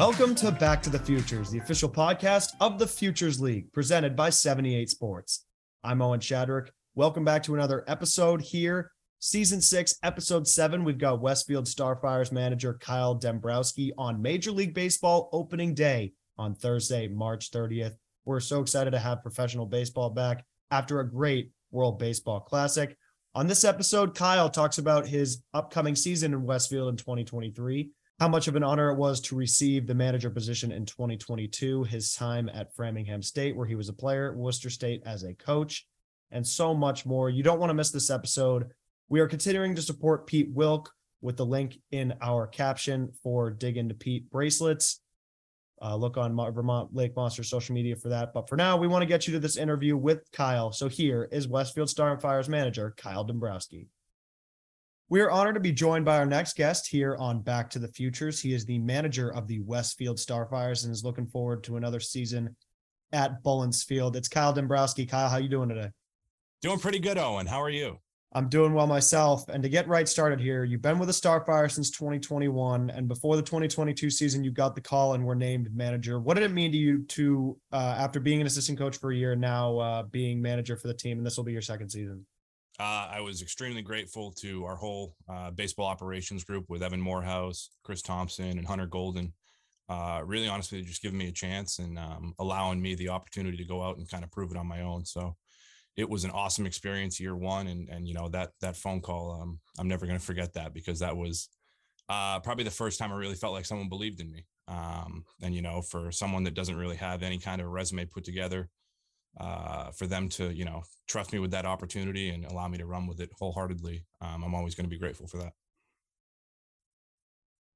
Welcome to Back to the Futures, the official podcast of the Futures League, presented by 78 Sports. I'm Owen Shadrick. Welcome back to another episode here. Season six, episode seven. We've got Westfield Starfires manager Kyle Dembrowski on Major League Baseball opening day on Thursday, March 30th. We're so excited to have professional baseball back after a great World Baseball Classic. On this episode, Kyle talks about his upcoming season in Westfield in 2023, how much of an honor it was to receive the manager position in 2022, his time at Framingham State, where he was a player, Worcester State as a coach, and so much more. You don't want to miss this episode. We are continuing to support Pete Wilk with the link in our caption for Dig In For Pete bracelets. Uh, look on Vermont Lake Monster social media for that. But for now, we want to get you to this interview with Kyle. So here is Westfield Starfires manager Kyle Dembrowski. We are honored to be joined by our next guest here on Back to the Futures. He is the manager of the Westfield Starfires and is looking forward to another season at Bullens Field. It's Kyle Dembrowski. Kyle, how you doing today? Doing pretty good, Owen. How are you? I'm doing well myself. And to get right started here, you've been with the Starfire since 2021, and before the 2022 season, you got the call and were named manager. What did it mean to you to, uh, after being an assistant coach for a year, now uh, being manager for the team, and this will be your second season? Uh, I was extremely grateful to our whole uh, baseball operations group with Evan Morehouse, Chris Thompson, and Hunter Golden. Uh, really, honestly, just giving me a chance and um, allowing me the opportunity to go out and kind of prove it on my own. So it was an awesome experience year one and and you know that that phone call um, i'm never going to forget that because that was uh, probably the first time i really felt like someone believed in me um, and you know for someone that doesn't really have any kind of resume put together uh, for them to you know trust me with that opportunity and allow me to run with it wholeheartedly um, i'm always going to be grateful for that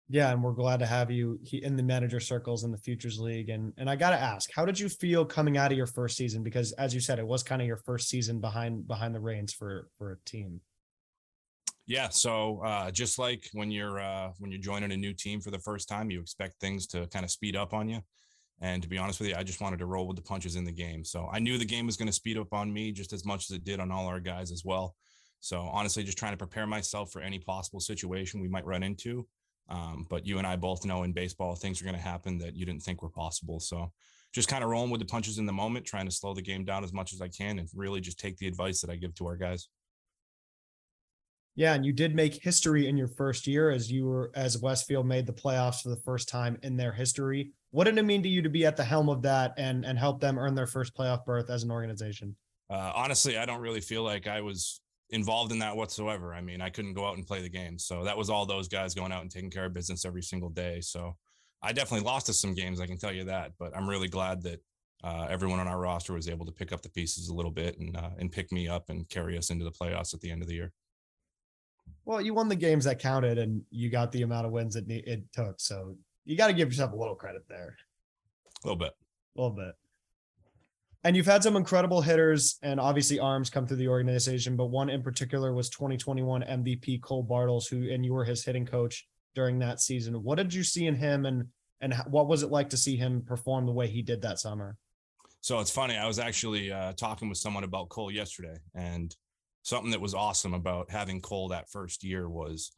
yeah, and we're glad to have you in the manager circles in the Futures League. And and I got to ask, how did you feel coming out of your first season? Because as you said, it was kind of your first season behind behind the reins for for a team. Yeah, so uh, just like when you're uh, when you're joining a new team for the first time, you expect things to kind of speed up on you. And to be honest with you, I just wanted to roll with the punches in the game. So I knew the game was going to speed up on me just as much as it did on all our guys as well. So honestly, just trying to prepare myself for any possible situation we might run into um, but you and I both know in baseball, things are going to happen that you didn't think were possible. So just kind of rolling with the punches in the moment, trying to slow the game down as much as I can and really just take the advice that I give to our guys. Yeah, and you did make history in your first year as you were as Westfield made the playoffs for the first time in their history. What did it mean to you to be at the helm of that and and help them earn their first playoff berth as an organization? Uh, honestly, I don't really feel like I was involved in that whatsoever. I mean, I couldn't go out and play the game. So that was all those guys going out and taking care of business every single day. So I definitely lost to some games, I can tell you that. But I'm really glad that uh, everyone on our roster was able to pick up the pieces a little bit and uh, and pick me up and carry us into the playoffs at the end of the year. Well, you won the games that counted, and you got the amount of wins it it took. So you got to give yourself a little credit there. A little bit. A little bit. And you've had some incredible hitters and obviously arms come through the organization, but one in particular was 2021 MVP Cole Bartles, who and you were his hitting coach during that season. What did you see in him, and and what was it like to see him perform the way he did that summer? So it's funny. I was actually uh, talking with someone about Cole yesterday, and something that was awesome about having Cole that first year was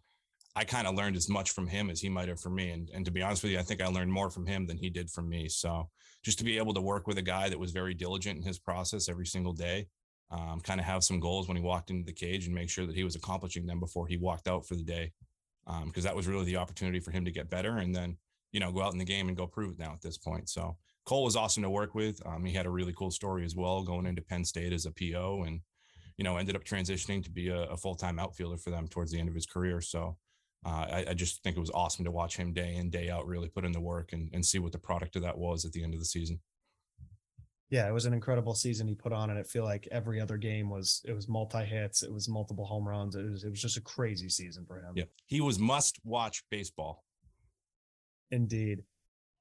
I kind of learned as much from him as he might have from me. And, and to be honest with you, I think I learned more from him than he did from me. So just to be able to work with a guy that was very diligent in his process every single day, um, kind of have some goals when he walked into the cage and make sure that he was accomplishing them before he walked out for the day. Because um, that was really the opportunity for him to get better and then, you know, go out in the game and go prove it now at this point. So Cole was awesome to work with. Um, he had a really cool story as well, going into Penn State as a PO and, you know, ended up transitioning to be a, a full time outfielder for them towards the end of his career. So uh, I, I, just think it was awesome to watch him day in day out really put in the work and, and see what the product of that was at the end of the season. Yeah it was an incredible season he put on and it feel like every other game was it was multi hits it was multiple home runs it was it was just a crazy season for him. Yeah he was must watch baseball. Indeed.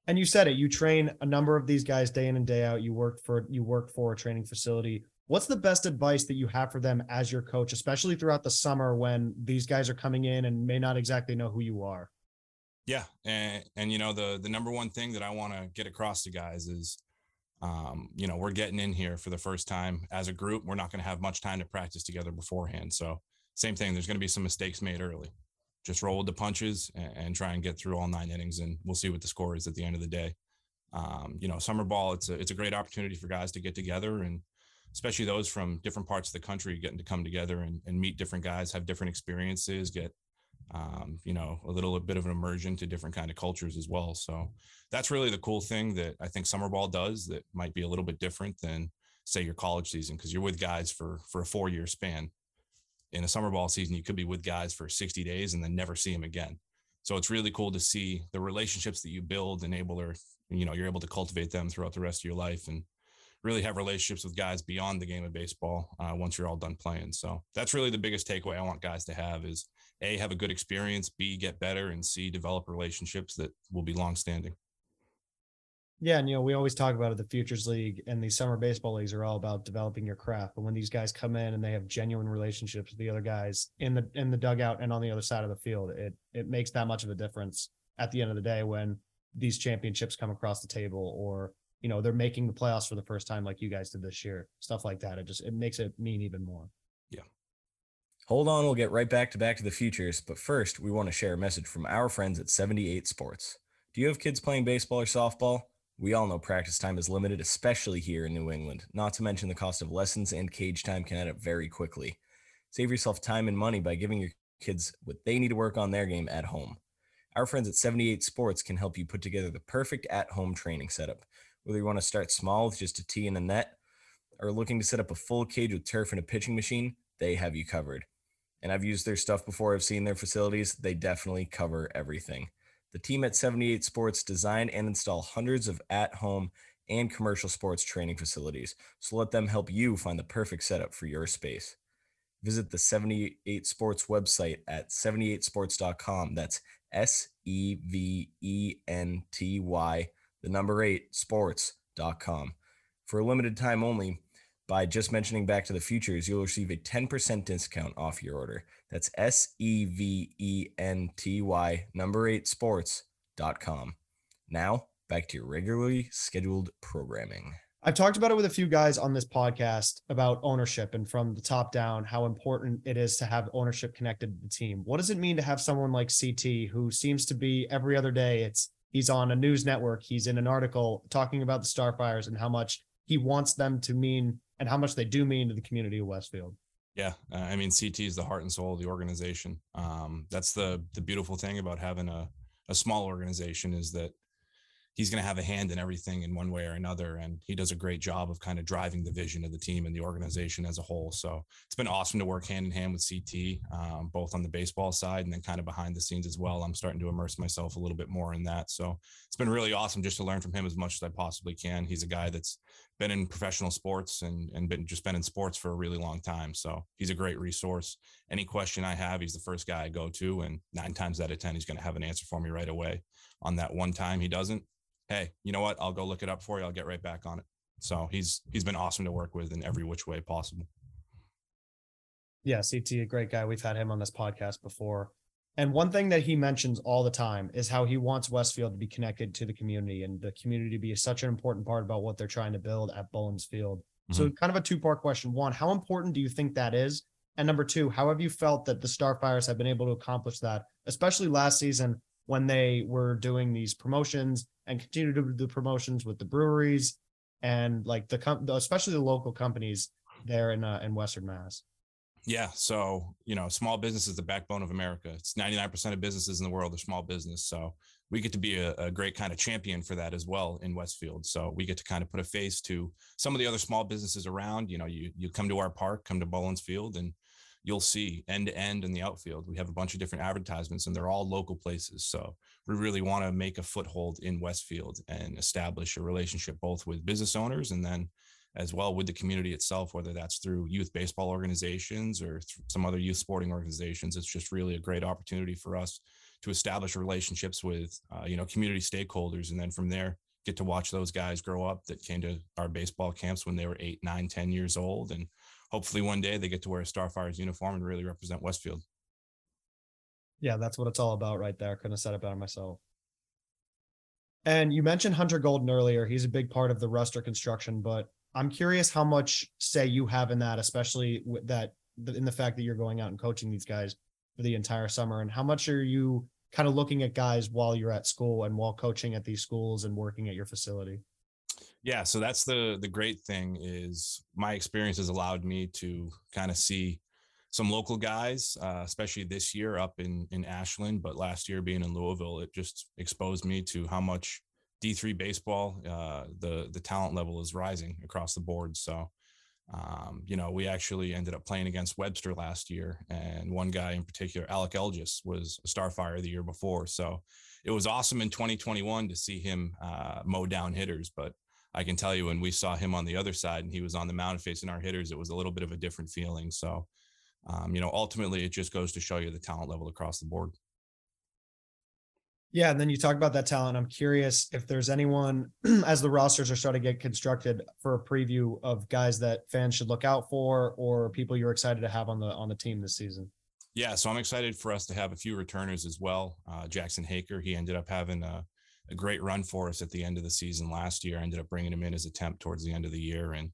And you said it you train a number of these guys day in and day out. You worked for you work for a training facility What's the best advice that you have for them as your coach, especially throughout the summer when these guys are coming in and may not exactly know who you are? Yeah, and and you know the the number one thing that I want to get across to guys is, um, you know, we're getting in here for the first time as a group. We're not going to have much time to practice together beforehand. So same thing. There's going to be some mistakes made early. just roll with the punches and, and, try and get through all nine innings, and we'll see what the score is at the end of the day. Um, you know, summer ball it's a it's a great opportunity for guys to get together and especially those from different parts of the country getting to come together and, and meet different guys, have different experiences, get um, you know a little bit of an immersion to different kind of cultures as well. So that's really the cool thing that I think summer ball does that might be a little bit different than say your college season because you're with guys for for a four year span. In a summer ball season, you could be with guys for 60 days and then never see them again. So it's really cool to see the relationships that you build and able to, you know, you're able to cultivate them throughout the rest of your life and really have relationships with guys beyond the game of baseball uh, once you're all done playing. So that's really the biggest takeaway I want guys to have is a have a good experience, b get better, and c develop relationships that will be long standing. Yeah, and you know, we always talk about it. The Futures League and these summer baseball leagues are all about developing your craft. But when these guys come in and they have genuine relationships with the other guys in the in the dugout and on the other side of the field, it it makes that much of a difference at the end of the day when these championships come across the table or you know they're making the playoffs for the first time like you guys did this year. Stuff like that. It just it makes it mean even more. Yeah. Hold on, we'll get right back to Back to the Futures, but first we want to share a message from our friends at 78 Sports. Do you have kids playing baseball or softball? We all know practice time is limited, especially here in New England, not to mention the cost of lessons and cage time can add up very quickly. Save yourself time and money by giving your kids what they need to work on their game at home. Our friends at 78 Sports can help you put together the perfect at home training setup. Whether you want to start small with just a tee and a net, or looking to set up a full cage with turf and a pitching machine, they have you covered. And I've used their stuff before, I've seen their facilities. They definitely cover everything. The team at 78 Sports design and install hundreds of at home and commercial sports training facilities. So let them help you find the perfect setup for your space. Visit the 78 Sports website at 78sports.com. That's S E V E N T Y, the number eight sports.com. For a limited time only, by just mentioning Back to the Futures, you'll receive a 10% discount off your order. That's S E V E N T Y, number eight sports.com. Now, back to your regularly scheduled programming. I've talked about it with a few guys on this podcast about ownership and from the top down, how important it is to have ownership connected to the team. What does it mean to have someone like CT who seems to be every other day? It's he's on a news network, he's in an article talking about the Starfires and how much he wants them to mean and how much they do mean to the community of Westfield. Yeah, uh, I mean CT is the heart and soul of the organization. Um, that's the the beautiful thing about having a a small organization is that he's going to have a hand in everything in one way or another. And he does a great job of kind of driving the vision of the team and the organization as a whole. So it's been awesome to work hand in hand with CT, um, both on the baseball side and then kind of behind the scenes as well. I'm starting to immerse myself a little bit more in that. So it's been really awesome just to learn from him as much as I possibly can. He's a guy that's been in professional sports and, and been just been in sports for a really long time. So he's a great resource. Any question I have, he's the first guy I go to. And nine times out of 10, he's going to have an answer for me right away. On that one time he doesn't, hey, you know what? I'll go look it up for you. I'll get right back on it. So he's he's been awesome to work with in every which way possible. Yeah, CT, a great guy. We've had him on this podcast before. And one thing that he mentions all the time is how he wants Westfield to be connected to the community and the community to be such an important part about what they're trying to build at Bullens Field. Mm-hmm. So, kind of a two part question. One, how important do you think that is? And number two, how have you felt that the Starfires have been able to accomplish that, especially last season when they were doing these promotions and continue to do the promotions with the breweries and like the com- especially the local companies there in uh, in Western Mass. Yeah, so you know, small business is the backbone of America. It's 99% of businesses in the world are small business. So we get to be a, a, great kind of champion for that as well in Westfield. So we get to kind of put a face to some of the other small businesses around. You know, you you come to our park, come to Bullens Field, and you'll see end to end in the outfield. We have a bunch of different advertisements and they're all local places. So we really want to make a foothold in Westfield and establish a relationship both with business owners and then as well with the community itself, whether that's through youth baseball organizations or some other youth sporting organizations. It's just really a great opportunity for us to establish relationships with, uh, you know, community stakeholders. And then from there, get to watch those guys grow up that came to our baseball camps when they were eight, nine, ten years old and hopefully one day they get to wear a Starfires uniform and really represent Westfield. Yeah, that's what it's all about right there. Couldn't have said it better myself. And you mentioned Hunter Golden earlier. He's a big part of the roster construction, but I'm curious how much say you have in that, especially with that in the fact that you're going out and coaching these guys. for the entire summer? And how much are you kind of looking at guys while you're at school and while coaching at these schools and working at your facility? Yeah, so that's the the great thing is my experience has allowed me to kind of see some local guys, uh, especially this year up in in Ashland, but last year being in Louisville, it just exposed me to how much D3 baseball, uh, the the talent level is rising across the board. So, um, you know, we actually ended up playing against Webster last year, and one guy in particular, Alec Elgis, was a Starfire the year before. So, it was awesome in 2021 to see him uh, mow down hitters. But I can tell you, when we saw him on the other side and he was on the mound facing our hitters, it was a little bit of a different feeling. So, um, you know, ultimately, it just goes to show you the talent level across the board. Yeah, and then you talk about that talent. I'm curious if there's anyone as the rosters are starting to get constructed for a preview of guys that fans should look out for or people you're excited to have on the on the team this season. Yeah, so I'm excited for us to have a few returners as well. Uh, Jackson Haker, he ended up having a, a, great run for us at the end of the season last year. I ended up bringing him in as a temp towards the end of the year, and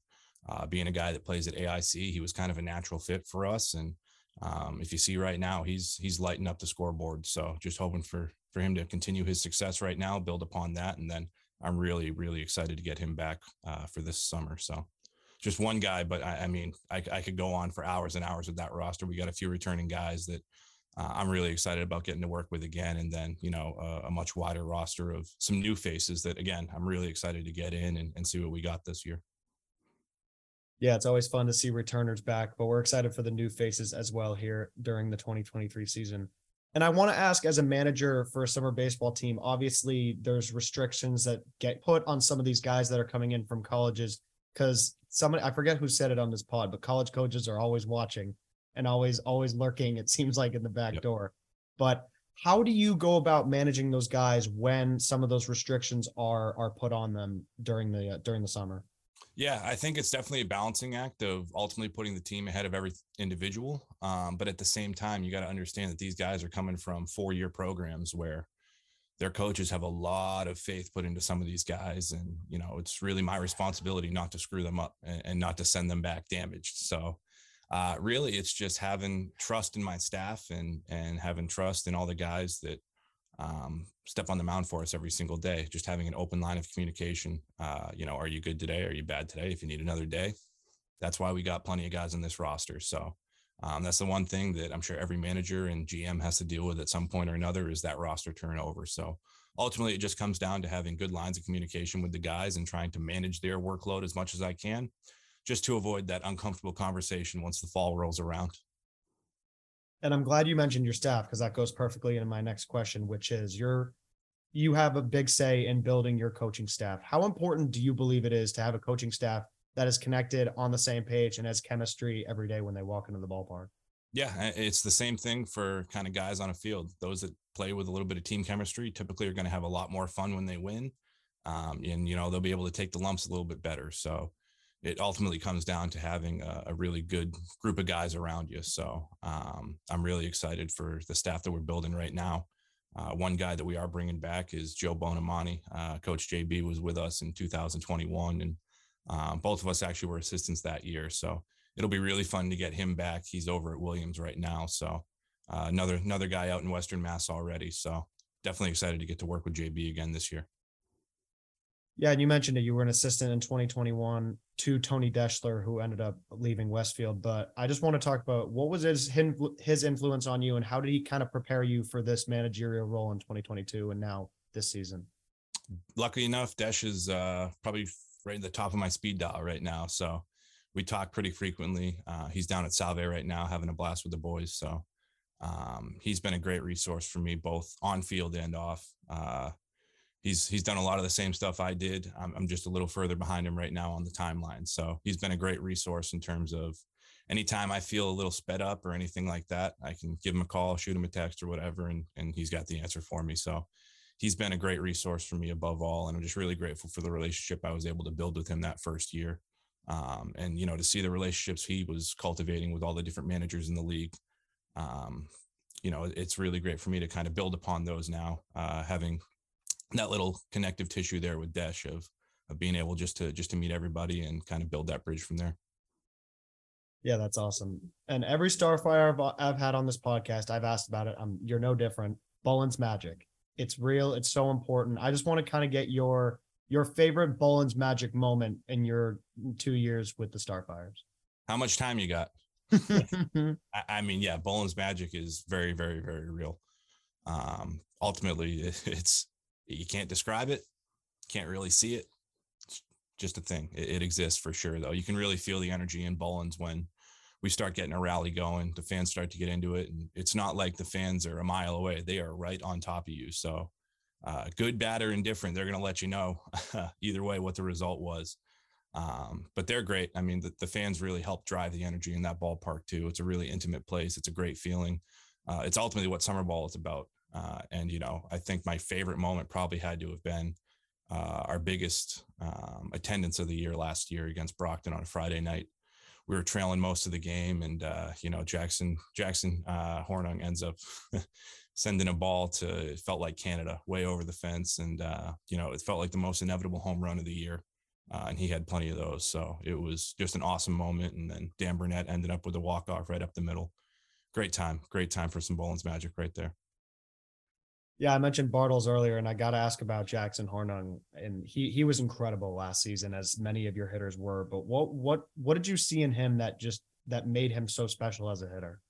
uh, being a guy that plays at AIC, he was kind of a natural fit for us. And um, if you see right now, he's he's lighting up the scoreboard. So just hoping for for him to continue his success right now, build upon that, and then I'm really really excited to get him back uh, for this summer. So just one guy, but I, I mean I, I, could go on for hours and hours with that roster. We got a few returning guys that uh, I'm really excited about getting to work with again, and then you know a much wider roster of some new faces that again I'm really excited to get in and, and see what we got this year yeah, it's always fun to see returners back, but we're excited for the new faces as well here during the 2023 season. And I want to ask as a manager for a summer baseball team, obviously there's restrictions that get put on some of these guys that are coming in from colleges because somebody I forget who said it on this pod, but college coaches are always watching and always always lurking it seems like in the back yep. door. But how do you go about managing those guys when some of those restrictions are are put on them during the uh, during the summer? Yeah, I think it's definitely a balancing act of ultimately putting the team ahead of every individual. Um, but at the same time, you got to understand that these guys are coming from four year programs where their coaches have a lot of faith put into some of these guys. And, you know, it's really my responsibility not to screw them up and, and not to send them back damaged. So, uh, really, it's just having trust in my staff and and having trust in all the guys that um, step on the mound for us every single day. Just having an open line of communication. Uh, you know, are you good today? Are you bad today? If you need another day, that's why we got plenty of guys in this roster. So um, that's the one thing that I'm sure every manager and GM has to deal with at some point or another is that roster turnover. So ultimately, it just comes down to having good lines of communication with the guys and trying to manage their workload as much as I can, just to avoid that uncomfortable conversation once the fall rolls around and I'm glad you mentioned your staff because that goes perfectly into my next question, which is your you have a big say in building your coaching staff. How important do you believe it is to have a coaching staff that is connected on the same page and has chemistry every day when they walk into the ballpark? Yeah, it's the same thing for kind of guys on a field. Those that play with a little bit of team chemistry typically are going to have a lot more fun when they win. Um, and you know they'll be able to take the lumps a little bit better. So it ultimately comes down to having a, a, really good group of guys around you. So um, I'm really excited for the staff that we're building right now. Uh, one guy that we are bringing back is Joe Bonamani. Uh, Coach JB was with us in 2021, and um, both of us actually were assistants that year. So it'll be really fun to get him back. He's over at Williams right now. So uh, another another guy out in Western Mass already. So definitely excited to get to work with JB again this year. Yeah, and you mentioned it. You were an assistant in 2021 to Tony Deschler, who ended up leaving Westfield. But I just want to talk about what was his his influence on you, and how did he kind of prepare you for this managerial role in 2022 and now this season? Luckily enough, Desh is uh, probably right at the top of my speed dial right now. So we talk pretty frequently. Uh, he's down at Salve right now, having a blast with the boys. So um, he's been a great resource for me, both on field and off. Uh, he's he's done a lot of the same stuff I did. I'm, I'm, just a little further behind him right now on the timeline. So he's been a great resource in terms of anytime I feel a little sped up or anything like that, I can give him a call, shoot him a text or whatever, and and he's got the answer for me. So he's been a great resource for me above all, and I'm just really grateful for the relationship I was able to build with him that first year. Um, and you know to see the relationships he was cultivating with all the different managers in the league um, you know it's really great for me to kind of build upon those now uh, having that little connective tissue there with Desh of of being able just to just to meet everybody and kind of build that bridge from there. Yeah, that's awesome. And every Starfire I've, I've had on this podcast, I've asked about it. I'm you're no different. Bullen's magic. It's real. It's so important. I just want to kind of get your your favorite Bullen's magic moment in your two years with the Starfires. How much time you got? I, I mean, yeah, Bullen's magic is very, very, very real. Um, ultimately, it's you can't describe it, can't really see it. It's just a thing. It, it exists for sure, though. You can really feel the energy in Bullens when we start getting a rally going. The fans start to get into it, and it's not like the fans are a mile away; they are right on top of you. So, uh, good, bad, or indifferent, they're going to let you know either way what the result was. Um, but they're great. I mean, the, the, fans really help drive the energy in that ballpark too. It's a really intimate place. It's a great feeling. Uh, it's ultimately what summer ball is about. Uh, and you know, I think my favorite moment probably had to have been uh, our biggest um, attendance of the year last year against Brockton on a Friday night. We were trailing most of the game, and uh, you know, Jackson Jackson uh, Hornung ends up sending a ball to it felt like Canada way over the fence, and uh, you know, it felt like the most inevitable home run of the year. Uh, and he had plenty of those. So it was just an awesome moment. And then Dan Burnett ended up with a walk off right up the middle. Great time, great time for some Bullen's magic right there. Yeah, I mentioned Bartles earlier, and I got to ask about Jackson Hornung, and he he was incredible last season, as many of your hitters were. But what what what did you see in him that just that made him so special as a hitter?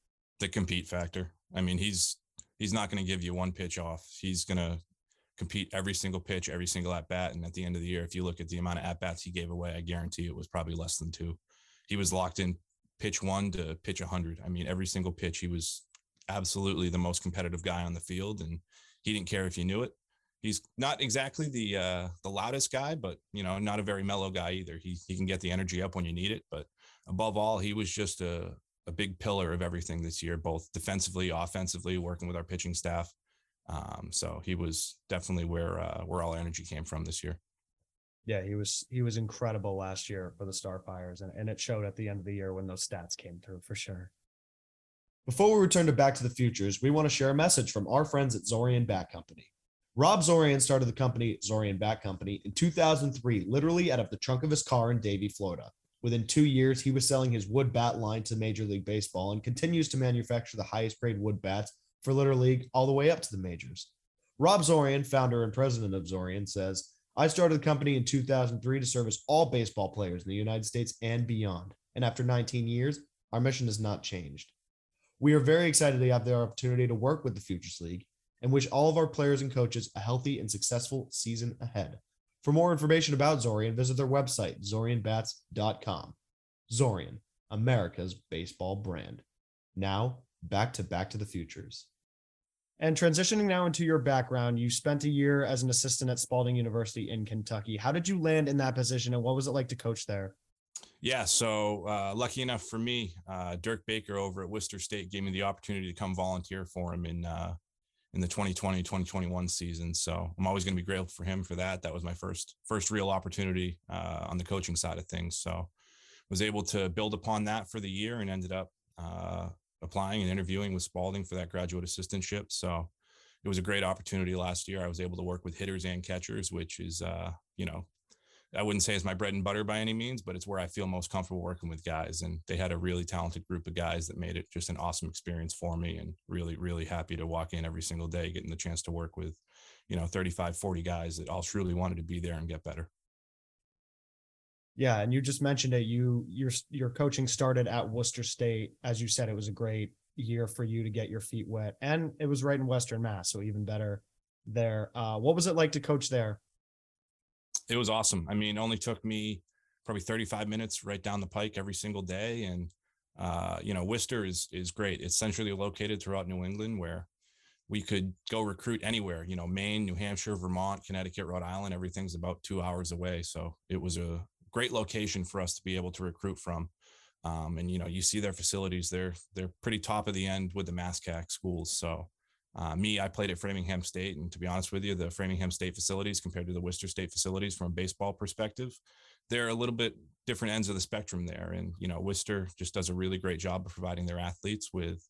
The compete factor. I mean, he's he's not going to give you one pitch off. He's going to compete every single pitch, every single at bat. And at the end of the year, if you look at the amount of at bats he gave away, I guarantee it was probably less than two. He was locked in pitch one to pitch 100. I mean, every single pitch, he was absolutely the most competitive guy on the field. And he didn't care if you knew it. He's not exactly the uh, the loudest guy, but you know, not a very mellow guy either. He he can get the energy up when you need it, but above all, he was just a a big pillar of everything this year, both defensively, offensively, working with our pitching staff. Um, so he was definitely where uh, where all energy came from this year. Yeah, he was he was incredible last year for the Starfires, and, and it showed at the end of the year when those stats came through for sure. Before we return to Back to the Futures, we want to share a message from our friends at Zorian Bat Company. Rob Zorian started the company, Zorian Bat Company, in 2003, literally out of the trunk of his car in Davie, Florida. Within two years, he was selling his wood bat line to Major League Baseball and continues to manufacture the highest grade wood bats for Little League all the way up to the majors. Rob Zorian, founder and president of Zorian, says, I started the company in 2003 to service all baseball players in the United States and beyond. And after 19 years, our mission has not changed. We are very excited to have the opportunity to work with the Futures League and wish all of our players and coaches a healthy and successful season ahead. For more information about Zorian, visit their website, zorianbats.com. Zorian, America's baseball brand. Now, back to Back to the Futures. And transitioning now into your background, you spent a year as an assistant at Spalding University in Kentucky. How did you land in that position and what was it like to coach there? Yeah, so uh, lucky enough for me, uh, Dirk Baker over at Worcester State gave me the opportunity to come volunteer for him in uh, in the 2020 2021 season. So I'm always going to be grateful for him for that. That was my first first real opportunity uh, on the coaching side of things. So was able to build upon that for the year and ended up uh, applying and interviewing with Spalding for that graduate assistantship. So it was a great opportunity last year. I was able to work with hitters and catchers, which is, uh, you know, I wouldn't say it's my bread and butter by any means, but it's where I feel most comfortable working with guys. And they had a really talented group of guys that made it just an awesome experience for me and really, really happy to walk in every single day, getting the chance to work with, you know, 35, 40 guys that all truly wanted to be there and get better. Yeah, and you just mentioned it. You your your coaching started at Worcester State. As you said, it was a great year for you to get your feet wet, and it was right in Western Mass, so even better there. Uh, what was it like to coach there? It was awesome. I mean, only took me probably 35 minutes right down the pike every single day, and uh, you know, Worcester is is great. It's centrally located throughout New England, where we could go recruit anywhere. You know, Maine, New Hampshire, Vermont, Connecticut, Rhode Island. Everything's about two hours away, so it was a great location for us to be able to recruit from. Um, and you know, you see their facilities; they're they're pretty top of the end with the MASCAC schools. So, uh, me, I played at Framingham State, and to be honest with you, the Framingham State facilities compared to the Worcester State facilities, from a baseball perspective, they're a little bit different ends of the spectrum there. And you know, Worcester just does a really great job of providing their athletes with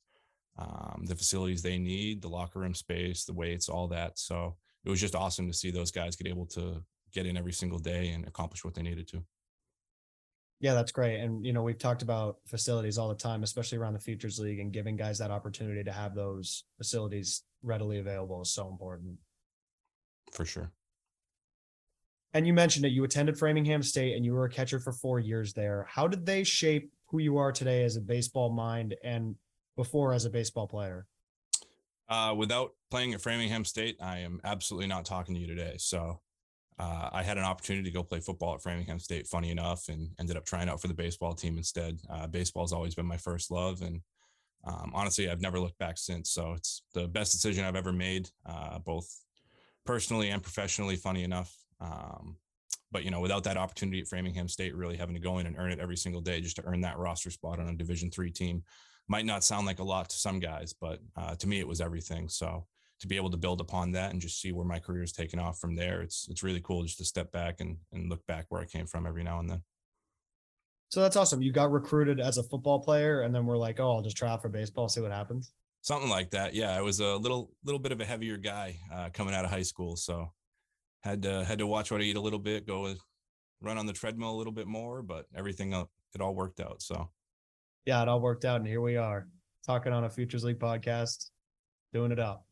um, the facilities they need, the locker room space, the weights, all that. So it was just awesome to see those guys get able to get in every single day and accomplish what they needed to. Yeah, that's great. And you know, we've talked about facilities all the time, especially around the Futures League, and giving guys that opportunity to have those facilities readily available is so important. For sure. And you mentioned it, you attended Framingham State and you were a catcher for four years there. How did they shape who you are today as a baseball mind and before as a baseball player? Uh, without playing at Framingham State, I am absolutely not talking to you today. So uh, I had an opportunity to go play football at Framingham State, funny enough, and ended up trying out for the baseball team instead. Uh, baseball has always been my first love. And um, honestly, I've never looked back since. So it's the best decision I've ever made, uh, both personally and professionally, funny enough. Um, but you know, without that opportunity at Framingham State, really having to go in and earn it every single day just to earn that roster spot on a Division three team might not sound like a lot to some guys, but uh, to me, it was everything. So to be able to build upon that and just see where my career is taken off from there, it's it's really cool just to step back and and look back where I came from every now and then. So that's awesome. You got recruited as a football player, and then we're like, oh, I'll just try out for baseball, see what happens. Something like that. Yeah, I was a little little bit of a heavier guy uh, coming out of high school, so had to had to watch what I eat a little bit, go run on the treadmill a little bit more, but everything it all worked out. So yeah, it all worked out, and here we are talking on a Futures League podcast, doing it up.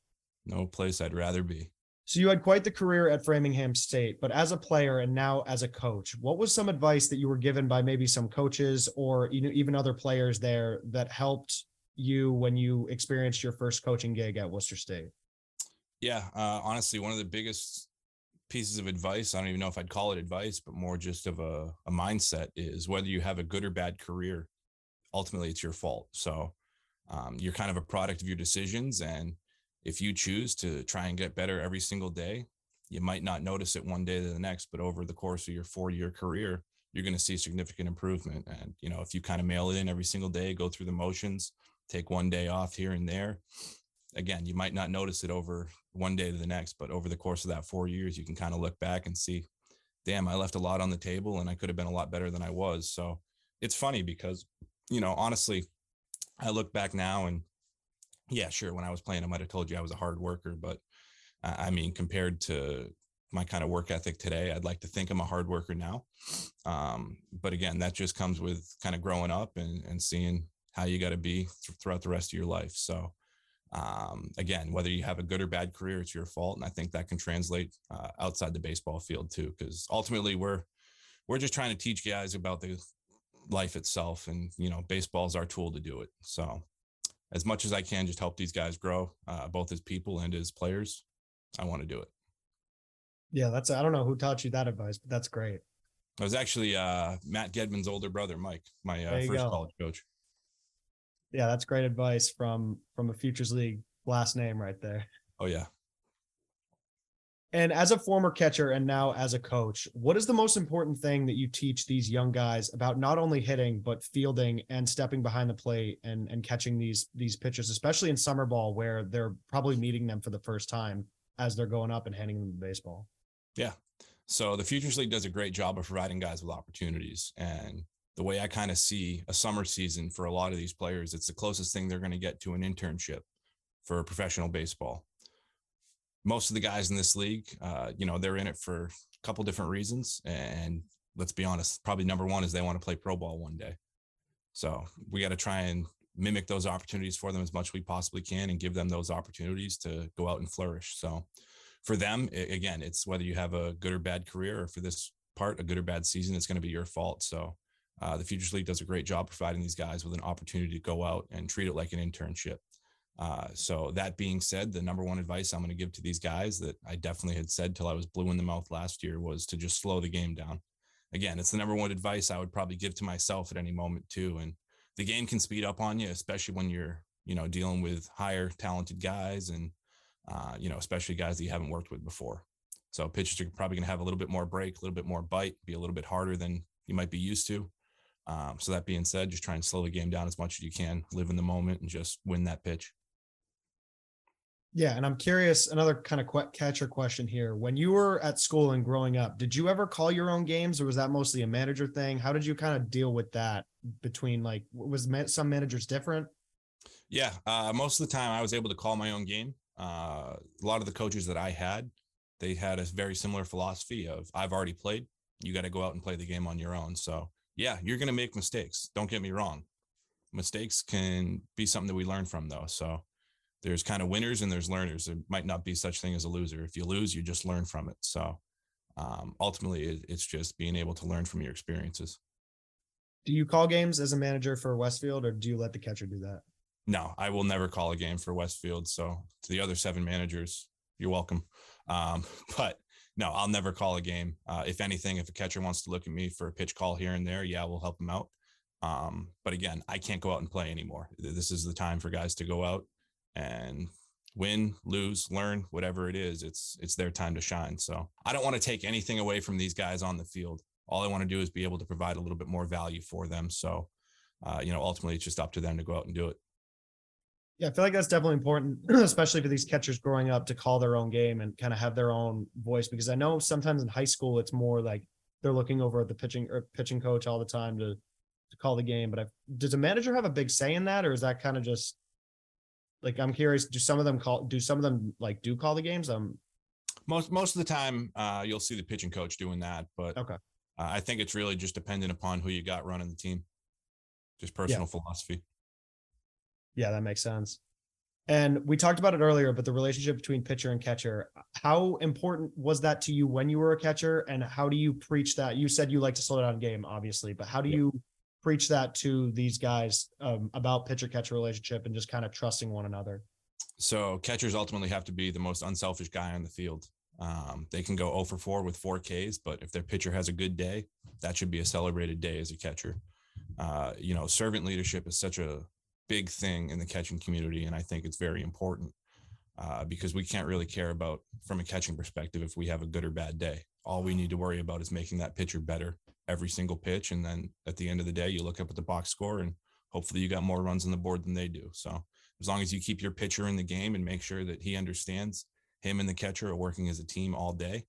No place I'd rather be. So you had quite the career at Framingham State, but as a player and now as a coach, what was some advice that you were given by maybe some coaches or even other players there that helped you when you experienced your first coaching gig at Worcester State? Yeah, uh, honestly, one of the biggest pieces of advice, I don't even know if I'd call it advice, but more just of a, a mindset is whether you have a good or bad career, ultimately it's your fault. So um, you're kind of a product of your decisions. And if you choose to try and get better every single day, you might not notice it one day to the next, but over the course of your four year career, you're going to see significant improvement. And, you know, if you kind of mail it in every single day, go through the motions, take one day off here and there, again, you might not notice it over one day to the next, but over the course of that four years, you can kind of look back and see, damn, I left a lot on the table and I could have been a lot better than I was. So it's funny because, you know, honestly, I look back now and yeah, sure, when I was playing, I might have told you I was a hard worker, but I mean, compared to my kind of work ethic today, I'd like to think I'm a hard worker now. Um, but again, that just comes with kind of growing up and, and seeing how you got to be th- throughout the rest of your life. So, um, again, whether you have a good or bad career, it's your fault, and I think that can translate uh, outside the baseball field too. Because ultimately, we're we're just trying to teach guys about the life itself, and you know, baseball is our tool to do it. So, as much as I can, just help these guys grow, uh, both as people and as players. I want to do it. Yeah, that's I don't know who taught you that advice, but that's great. It was actually uh, Matt Gedman's older brother, Mike, my uh, first go. college coach yeah, that's great advice from from a futures league last name right there. Oh yeah. And as a former catcher and now as a coach, what is the most important thing that you teach these young guys about not only hitting but fielding and stepping behind the plate and and catching these these pitches, especially in summer ball where they're probably meeting them for the first time as they're going up and handing them the baseball? Yeah. So the Futures League does a great job of providing guys with opportunities and the way I kind of see a summer season for a lot of these players, it's the closest thing they're going to get to an internship for professional baseball. Most of the guys in this league, uh, you know, they're in it for a couple different reasons. And let's be honest, probably number one is they want to play pro ball one day. So we got to try and mimic those opportunities for them as much as we possibly can and give them those opportunities to go out and flourish. So for them, again, it's whether you have a good or bad career or for this part, a good or bad season, it's going to be your fault. So uh, the Futures League does a great job providing these guys with an opportunity to go out and treat it like an internship. Uh, so that being said, the number one advice I'm going to give to these guys that I definitely had said till I was blue in the mouth last year was to just slow the game down. Again, it's the number one advice I would probably give to myself at any moment too. And the game can speed up on you, especially when you're, you know, dealing with higher talented guys and, uh, you know, especially guys that you haven't worked with before. So pitchers are probably going to have a little bit more break, a little bit more bite, be a little bit harder than you might be used to. Um, so that being said, just try and slow the game down as much as you can, live in the moment, and just win that pitch. Yeah, and I'm curious. Another kind of qu- catcher question here: When you were at school and growing up, did you ever call your own games, or was that mostly a manager thing? How did you kind of deal with that? Between like, was some managers different? Yeah, uh, most of the time I was able to call my own game. Uh, a lot of the coaches that I had, they had a very similar philosophy of I've already played. You got to go out and play the game on your own. So yeah, you're going to make mistakes. Don't get me wrong. Mistakes can be something that we learn from, though. So there's kind of winners and there's learners. There might not be such thing as a loser. If you lose, you just learn from it. So um, ultimately, it, it's just being able to learn from your experiences. Do you call games as a manager for Westfield, or do you let the catcher do that? No, I will never call a game for Westfield. So to the other seven managers, you're welcome. Um, but no, I'll never call a game. Uh, if anything, if a catcher wants to look at me for a pitch call here and there, yeah, we'll help them out. Um, but again, I can't go out and play anymore. This is the time for guys to go out and win, lose, learn, whatever it is. It's it's their time to shine. So I don't want to take anything away from these guys on the field. All I want to do is be able to provide a little bit more value for them. So, uh, you know, ultimately, it's just up to them to go out and do it. Yeah, I feel like that's definitely important, especially for these catchers growing up to call their own game and kind of have their own voice. Because I know sometimes in high school it's more like they're looking over at the pitching or pitching coach all the time to to call the game. But I, does a manager have a big say in that, or is that kind of just like I'm curious? Do some of them call? Do some of them like do call the games? Um, most most of the time, uh, you'll see the pitching coach doing that. But okay, uh, I think it's really just dependent upon who you got running the team. Just personal yeah. philosophy. Yeah, that makes sense. And we talked about it earlier, but the relationship between pitcher and catcher, how important was that to you when you were a catcher? And how do you preach that? You said you like to slow down game, obviously, but how do you preach that to these guys um, about pitcher catcher relationship and just kind of trusting one another? So catchers ultimately have to be the most unselfish guy on the field. Um, they can go 0 for 4 with four Ks, but if their pitcher has a good day, that should be a celebrated day as a catcher. Uh, you know, servant leadership is such a big thing in the catching community, and I think it's very important uh, because we can't really care about from a catching perspective if we have a good or bad day. All we need to worry about is making that pitcher better every single pitch, and then at the end of the day, you look up at the box score and hopefully you got more runs on the board than they do. So as long as you keep your pitcher in the game and make sure that he understands him and the catcher are working as a team all day,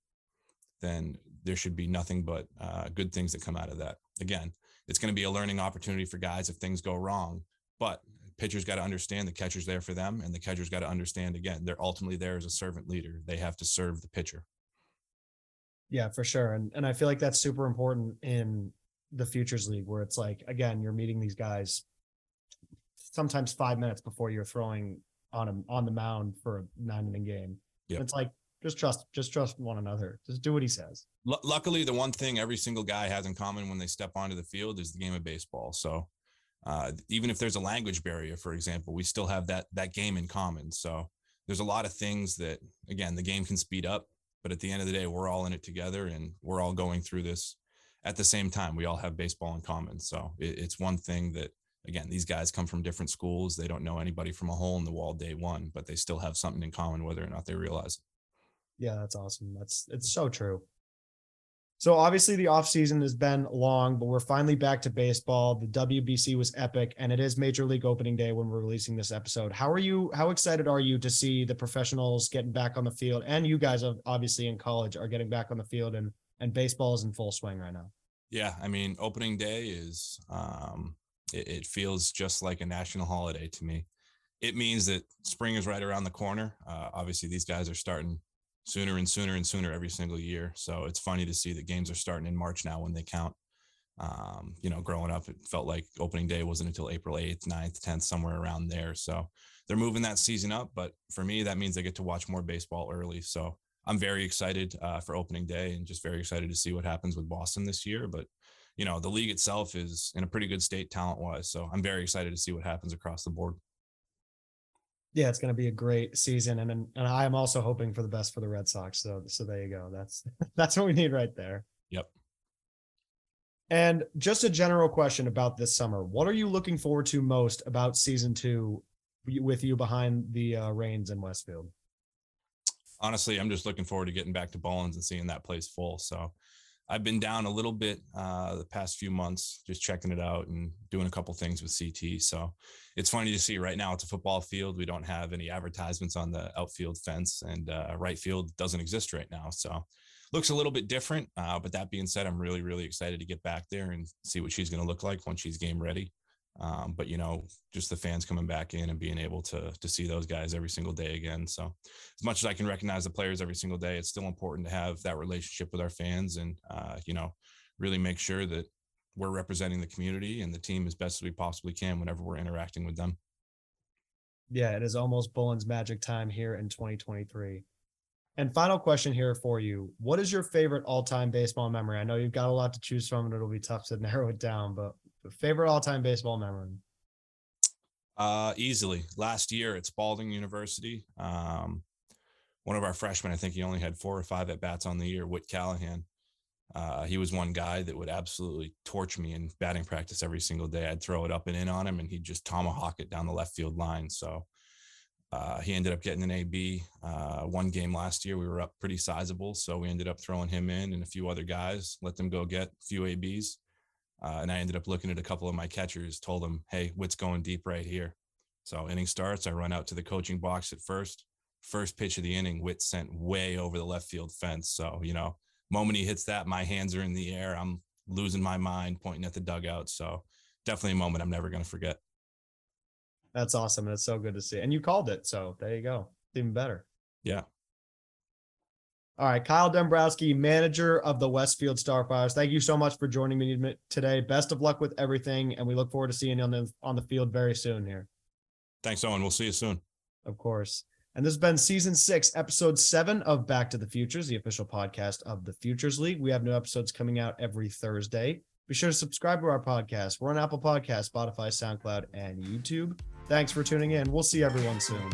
then there should be nothing but uh, good things that come out of that. Again, it's going to be a learning opportunity for guys if things go wrong, but pitchers got to understand the catcher's there for them, and the catcher's got to understand again they're ultimately there as a servant leader. They have to serve the pitcher. Yeah, for sure, and and I feel like that's super important in the futures league where it's like again you're meeting these guys sometimes five minutes before you're throwing on him on the mound for a nine inning game. Yep. It's like just trust just trust one another. Just do what he says. L- luckily, the one thing every single guy has in common when they step onto the field is the game of baseball. So uh, even if there's a language barrier, for example, we still have that that game in common. So there's a lot of things that again the game can speed up, but at the end of the day, we're all in it together and we're all going through this at the same time. We all have baseball in common. So it, it's one thing that again these guys come from different schools. They don't know anybody from a hole in the wall day one, but they still have something in common, whether or not they realize it. Yeah, that's awesome. That's it's so true. So obviously the offseason has been long, but we're finally back to baseball. The WBC was epic and it is major league opening day when we're releasing this episode. How are you how excited are you to see the professionals getting back on the field and you guys obviously in college are getting back on the field and and baseball is in full swing right now? Yeah, I mean opening day is um it, it feels just like a national holiday to me. It means that spring is right around the corner. Uh, obviously these guys are starting sooner and sooner and sooner every single year. So it's funny to see that games are starting in March now when they count. Um, you know, growing up, it felt like opening day wasn't until April 8th, 9th, 10th, somewhere around there. So they're moving that season up. But for me, that means I get to watch more baseball early. So I'm very excited uh, for opening day and just very excited to see what happens with Boston this year. But, you know, the league itself is in a pretty good state talent wise. So I'm very excited to see what happens across the board yeah, it's going to be a great season, and and I am also hoping for the best for the Red Sox. So so there you go. That's that's what we need right there. Yep. And just a general question about this summer: What are you looking forward to most about season two, with you behind the uh, reins in Westfield? Honestly, I'm just looking forward to getting back to Bullens and seeing that place full. So I've been down a little bit uh, the past few months, just checking it out and doing a couple things with CT. So it's funny to see right now it's a football field. We don't have any advertisements on the outfield fence, and uh, right field doesn't exist right now. So looks a little bit different. Uh, but that being said, I'm really, really excited to get back there and see what she's going to look like once she's game ready. Um, but you know, just the fans coming back in and being able to to see those guys every single day again. So as much as I can recognize the players every single day, it's still important to have that relationship with our fans and uh, you know, really make sure that we're representing the community and the team as best as we possibly can whenever we're interacting with them. Yeah, it is almost Bullen's magic time here in 2023. And final question here for you. What is your favorite all-time baseball memory? I know you've got a lot to choose from and it'll be tough to narrow it down, but favorite all-time baseball memory? Uh, easily. Last year at Spalding University, um, one of our freshmen, I think he only had four or five at bats on the year, Whit Callahan. Uh, he was one guy that would absolutely torch me in batting practice every single day. I'd throw it up and in on him, and he'd just tomahawk it down the left field line. So uh, he ended up getting an AB. Uh, one game last year, we were up pretty sizable, so we ended up throwing him in and a few other guys, let them go get a few ABs. Uh, and I ended up looking at a couple of my catchers, told them, "Hey, Whit's going deep right here." So inning starts, I run out to the coaching box at first. First pitch of the inning, Whit sent way over the left field fence. So you know moment he hits that, my hands are in the air. I'm losing my mind, pointing at the dugout. So definitely a moment I'm never going to forget. That's awesome. And it's so good to see. And you called it. So there you go. Even better. Yeah. All right. Kyle Dembrowski, manager of the Westfield Starfires. Thank you so much for joining me today. Best of luck with everything. And we look forward to seeing you on the, on the field very soon here. Thanks, Owen. We'll see you soon. Of course. And this has been season six, episode seven of Back to the Futures, the official podcast of the Futures League. We have new episodes coming out every Thursday. Be sure to subscribe to our podcast. We're on Apple Podcasts, Spotify, SoundCloud, and YouTube. Thanks for tuning in. We'll see everyone soon.